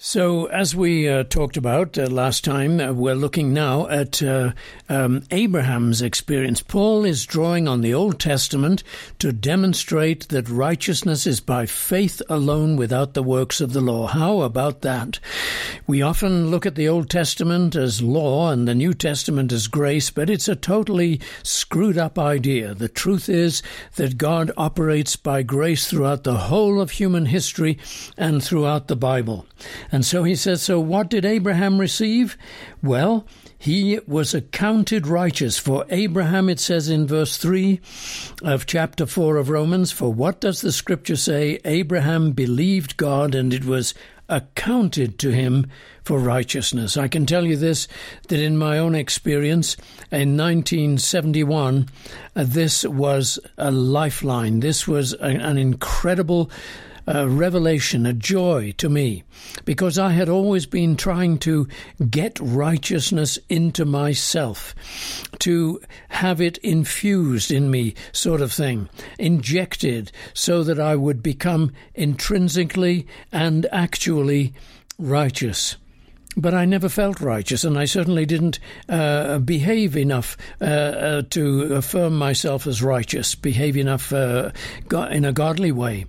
So, as we uh, talked about uh, last time, uh, we're looking now at uh, um, Abraham's experience. Paul is drawing on the Old Testament to demonstrate that righteousness is by faith alone without the works of the law. How about that? We often look at the Old Testament as law and the New Testament as grace, but it's a totally screwed up idea. The truth is that God operates by grace throughout the whole of human history and throughout the Bible. And so he says, So what did Abraham receive? Well, he was accounted righteous. For Abraham, it says in verse 3 of chapter 4 of Romans, For what does the scripture say? Abraham believed God, and it was accounted to him for righteousness. I can tell you this that in my own experience in 1971, uh, this was a lifeline. This was an incredible a revelation, a joy to me, because I had always been trying to get righteousness into myself, to have it infused in me, sort of thing, injected, so that I would become intrinsically and actually righteous but I never felt righteous, and I certainly didn't uh, behave enough uh, uh, to affirm myself as righteous, behave enough uh, in a godly way.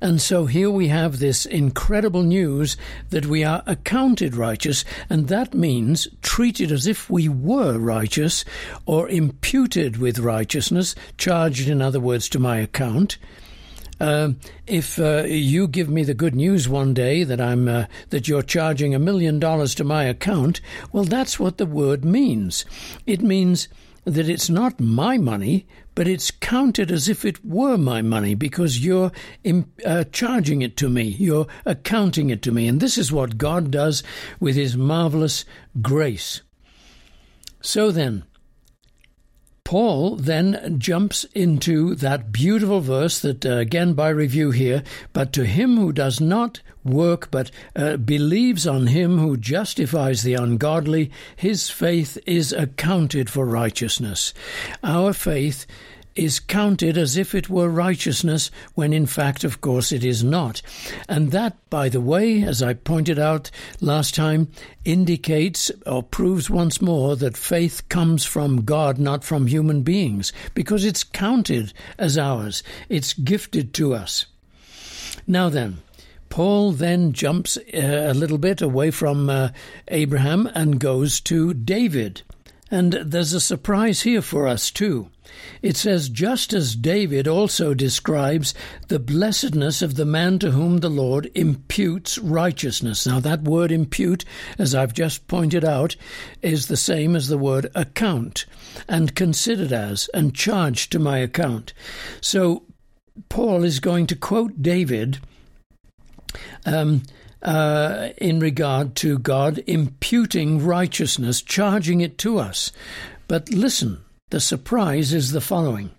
And so here we have this incredible news that we are accounted righteous, and that means treated as if we were righteous or imputed with righteousness, charged, in other words, to my account. Uh, if uh, you give me the good news one day that I'm uh, that you're charging a million dollars to my account, well, that's what the word means. It means that it's not my money, but it's counted as if it were my money because you're uh, charging it to me, you're accounting it to me. And this is what God does with His marvelous grace. So then, Paul then jumps into that beautiful verse that, uh, again, by review here, but to him who does not work but uh, believes on him who justifies the ungodly, his faith is accounted for righteousness. Our faith is counted as if it were righteousness, when in fact, of course, it is not. And that, by the way, as I pointed out last time, indicates or proves once more that faith comes from God, not from human beings, because it's counted as ours, it's gifted to us. Now then, Paul then jumps uh, a little bit away from uh, Abraham and goes to David. And there's a surprise here for us, too. It says, just as David also describes the blessedness of the man to whom the Lord imputes righteousness. Now, that word impute, as I've just pointed out, is the same as the word account, and considered as, and charged to my account. So, Paul is going to quote David. Um, uh, in regard to God imputing righteousness, charging it to us. But listen, the surprise is the following.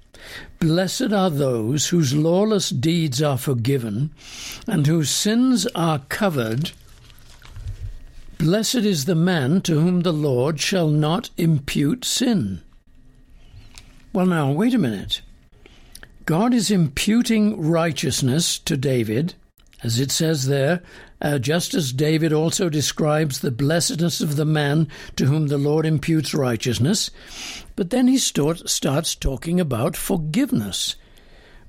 Blessed are those whose lawless deeds are forgiven and whose sins are covered. Blessed is the man to whom the Lord shall not impute sin. Well, now, wait a minute. God is imputing righteousness to David, as it says there, uh, just as David also describes the blessedness of the man to whom the Lord imputes righteousness, but then he start, starts talking about forgiveness.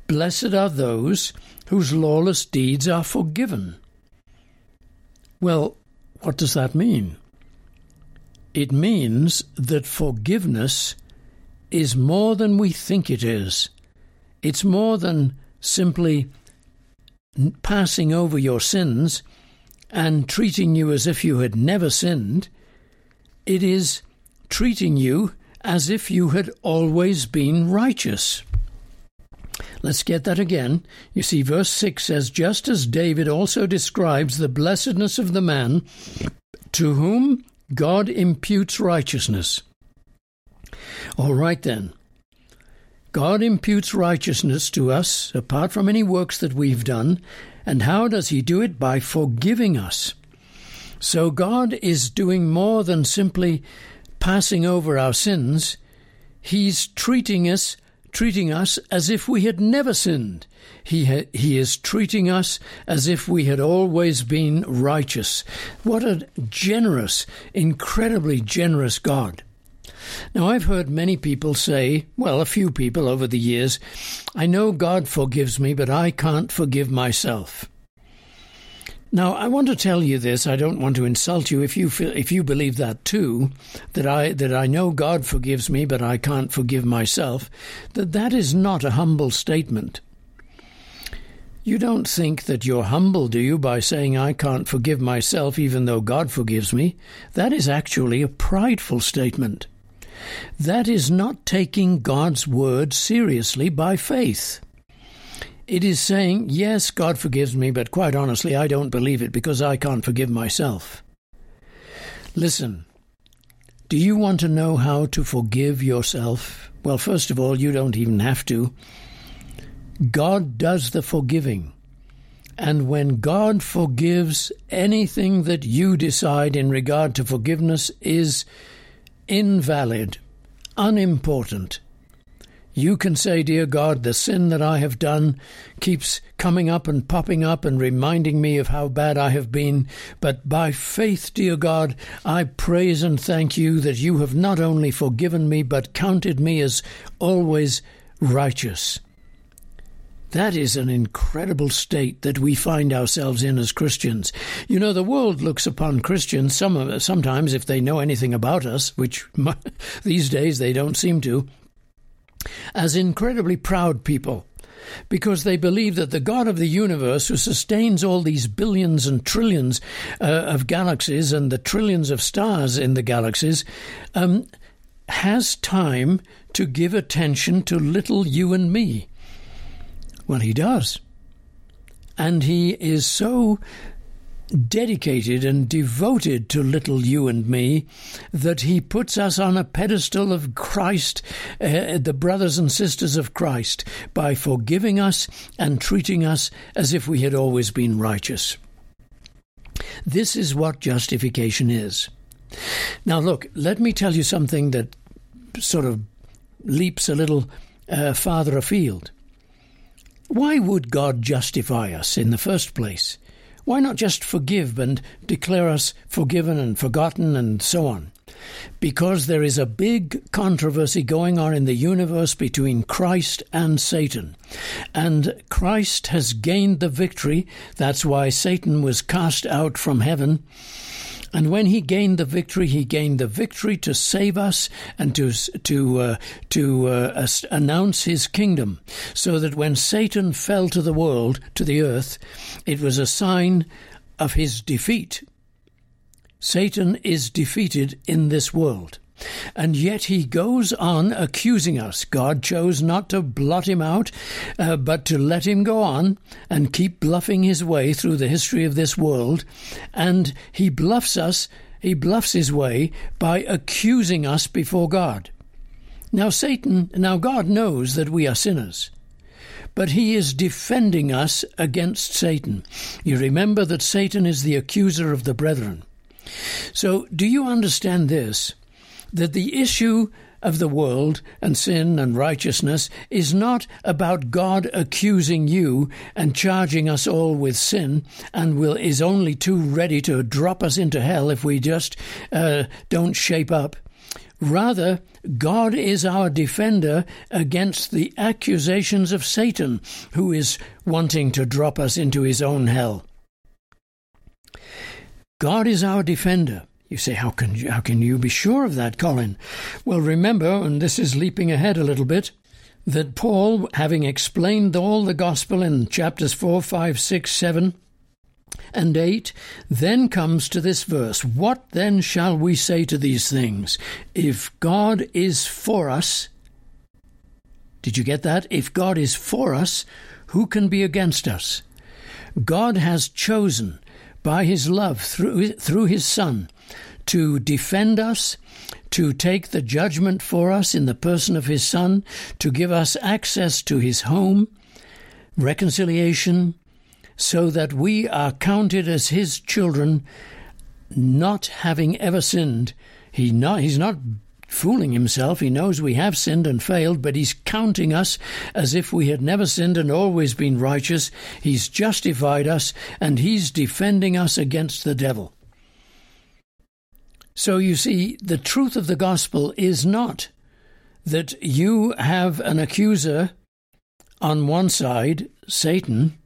Blessed are those whose lawless deeds are forgiven. Well, what does that mean? It means that forgiveness is more than we think it is. It's more than simply passing over your sins and treating you as if you had never sinned, it is treating you as if you had always been righteous. Let's get that again. You see, verse 6 says, Just as David also describes the blessedness of the man to whom God imputes righteousness. All right then. God imputes righteousness to us apart from any works that we've done, and how does He do it? By forgiving us. So God is doing more than simply passing over our sins. He's treating us treating us as if we had never sinned. He, ha- he is treating us as if we had always been righteous. What a generous, incredibly generous God. Now, I've heard many people say, well, a few people over the years, I know God forgives me, but I can't forgive myself. Now, I want to tell you this. I don't want to insult you if you feel, if you believe that too, that I that I know God forgives me, but I can't forgive myself. That that is not a humble statement. You don't think that you're humble, do you, by saying I can't forgive myself even though God forgives me? That is actually a prideful statement. That is not taking God's word seriously by faith. It is saying, Yes, God forgives me, but quite honestly, I don't believe it because I can't forgive myself. Listen, do you want to know how to forgive yourself? Well, first of all, you don't even have to. God does the forgiving. And when God forgives, anything that you decide in regard to forgiveness is invalid, unimportant. You can say, Dear God, the sin that I have done keeps coming up and popping up and reminding me of how bad I have been. But by faith, dear God, I praise and thank you that you have not only forgiven me, but counted me as always righteous. That is an incredible state that we find ourselves in as Christians. You know, the world looks upon Christians, some, sometimes if they know anything about us, which these days they don't seem to, as incredibly proud people because they believe that the God of the universe, who sustains all these billions and trillions uh, of galaxies and the trillions of stars in the galaxies, um, has time to give attention to little you and me. Well, he does. And he is so dedicated and devoted to little you and me that he puts us on a pedestal of Christ, uh, the brothers and sisters of Christ, by forgiving us and treating us as if we had always been righteous. This is what justification is. Now, look, let me tell you something that sort of leaps a little uh, farther afield. Why would God justify us in the first place? Why not just forgive and declare us forgiven and forgotten and so on? Because there is a big controversy going on in the universe between Christ and Satan. And Christ has gained the victory. That's why Satan was cast out from heaven. And when he gained the victory, he gained the victory to save us and to to uh, to uh, announce his kingdom, so that when Satan fell to the world, to the earth, it was a sign of his defeat. Satan is defeated in this world. And yet he goes on accusing us. God chose not to blot him out, uh, but to let him go on and keep bluffing his way through the history of this world. And he bluffs us, he bluffs his way by accusing us before God. Now, Satan, now God knows that we are sinners but he is defending us against Satan. You remember that Satan is the accuser of the brethren. So, do you understand this? That the issue of the world and sin and righteousness is not about God accusing you and charging us all with sin and will is only too ready to drop us into hell if we just uh, don't shape up. Rather, God is our defender against the accusations of Satan, who is wanting to drop us into his own hell. God is our defender. You say, how can you, how can you be sure of that, Colin? Well, remember, and this is leaping ahead a little bit, that Paul, having explained all the gospel in chapters 4, 5, 6, 7, and 8, then comes to this verse What then shall we say to these things? If God is for us, did you get that? If God is for us, who can be against us? God has chosen by his love through, through his Son to defend us, to take the judgment for us in the person of his Son, to give us access to his home, reconciliation, so that we are counted as his children, not having ever sinned. He not, he's not fooling himself. He knows we have sinned and failed, but he's counting us as if we had never sinned and always been righteous. He's justified us and he's defending us against the devil. So you see, the truth of the gospel is not that you have an accuser on one side, Satan,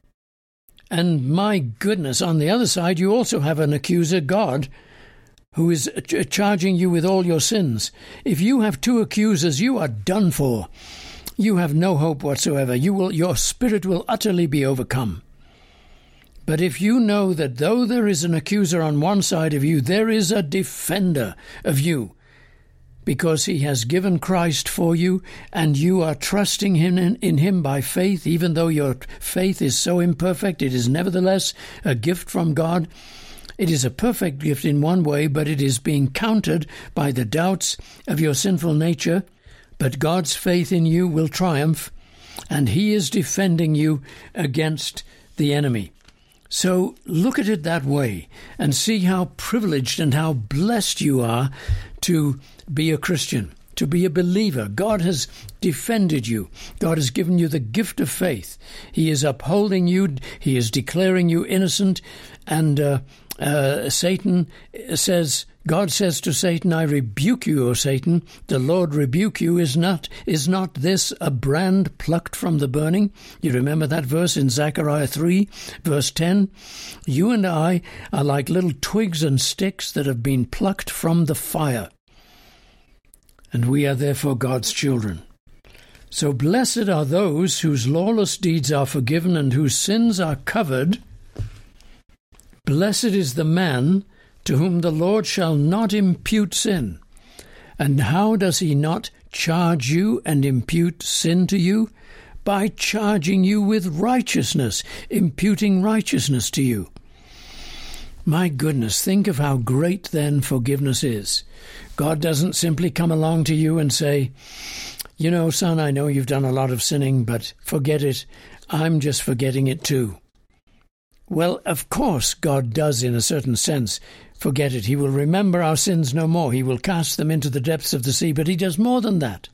and my goodness, on the other side, you also have an accuser, God, who is ch- charging you with all your sins. If you have two accusers, you are done for. You have no hope whatsoever. You will, your spirit will utterly be overcome. But if you know that though there is an accuser on one side of you, there is a defender of you, because he has given Christ for you, and you are trusting him in, in, him by faith, even though your faith is so imperfect, it is nevertheless a gift from God. It is a perfect gift in one way, but it is being countered by the doubts of your sinful nature. But God's faith in you will triumph, and he is defending you against the enemy. So look at it that way and see how privileged and how blessed you are to be a Christian, to be a believer. God has defended you. God has given you the gift of faith. He is upholding you. He is declaring you innocent. And uh, uh, Satan says, God says to Satan, I rebuke you, O Satan. The Lord rebuke you. Is not, is not this a brand plucked from the burning? You remember that verse in Zechariah 3, verse 10? You and I are like little twigs and sticks that have been plucked from the fire. And we are therefore God's children. So blessed are those whose lawless deeds are forgiven and whose sins are covered. Blessed is the man to whom the Lord shall not impute sin. And how does he not charge you and impute sin to you? By charging you with righteousness, imputing righteousness to you. My goodness, think of how great then forgiveness is. God doesn't simply come along to you and say, You know, son, I know you've done a lot of sinning, but forget it. I'm just forgetting it too. Well, of course, God does, in a certain sense, forget it. He will remember our sins no more. He will cast them into the depths of the sea. But He does more than that.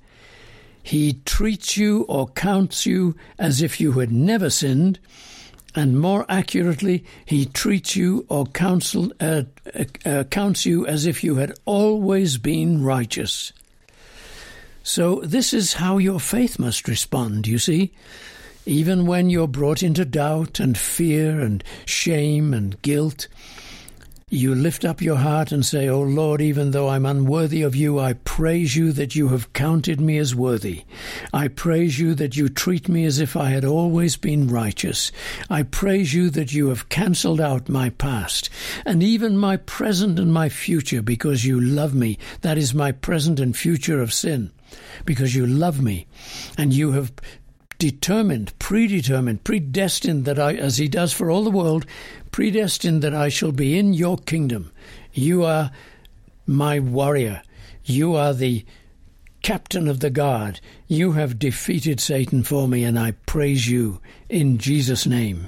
He treats you or counts you as if you had never sinned, and more accurately, He treats you or counsel, uh, uh, counts you as if you had always been righteous. So, this is how your faith must respond, you see. Even when you're brought into doubt and fear and shame and guilt, you lift up your heart and say, O oh Lord, even though I'm unworthy of you, I praise you that you have counted me as worthy. I praise you that you treat me as if I had always been righteous. I praise you that you have cancelled out my past and even my present and my future because you love me. That is my present and future of sin because you love me and you have determined, predetermined, predestined that I, as He does for all the world, predestined that I shall be in your kingdom. You are my warrior. You are the captain of the guard. You have defeated Satan for me, and I praise you in Jesus' name.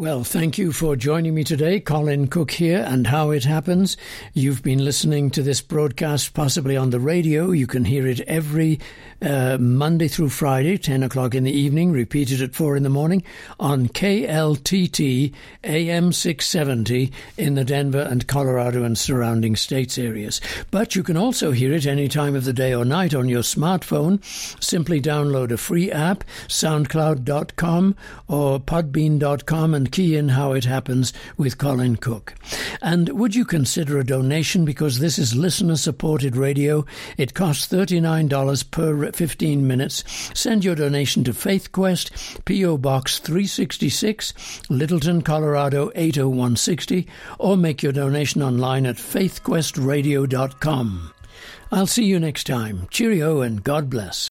Well, thank you for joining me today. Colin Cook here, and how it happens. You've been listening to this broadcast possibly on the radio. You can hear it every uh, Monday through Friday, 10 o'clock in the evening, repeated at 4 in the morning on KLTT AM 670 in the Denver and Colorado and surrounding states areas. But you can also hear it any time of the day or night on your smartphone. Simply download a free app, soundcloud.com or podbean.com, key in how it happens with Colin Cook. And would you consider a donation because this is listener supported radio? It costs $39 per 15 minutes. Send your donation to Faith Quest, P.O. Box 366, Littleton, Colorado 80160, or make your donation online at faithquestradio.com. I'll see you next time. Cheerio and God bless.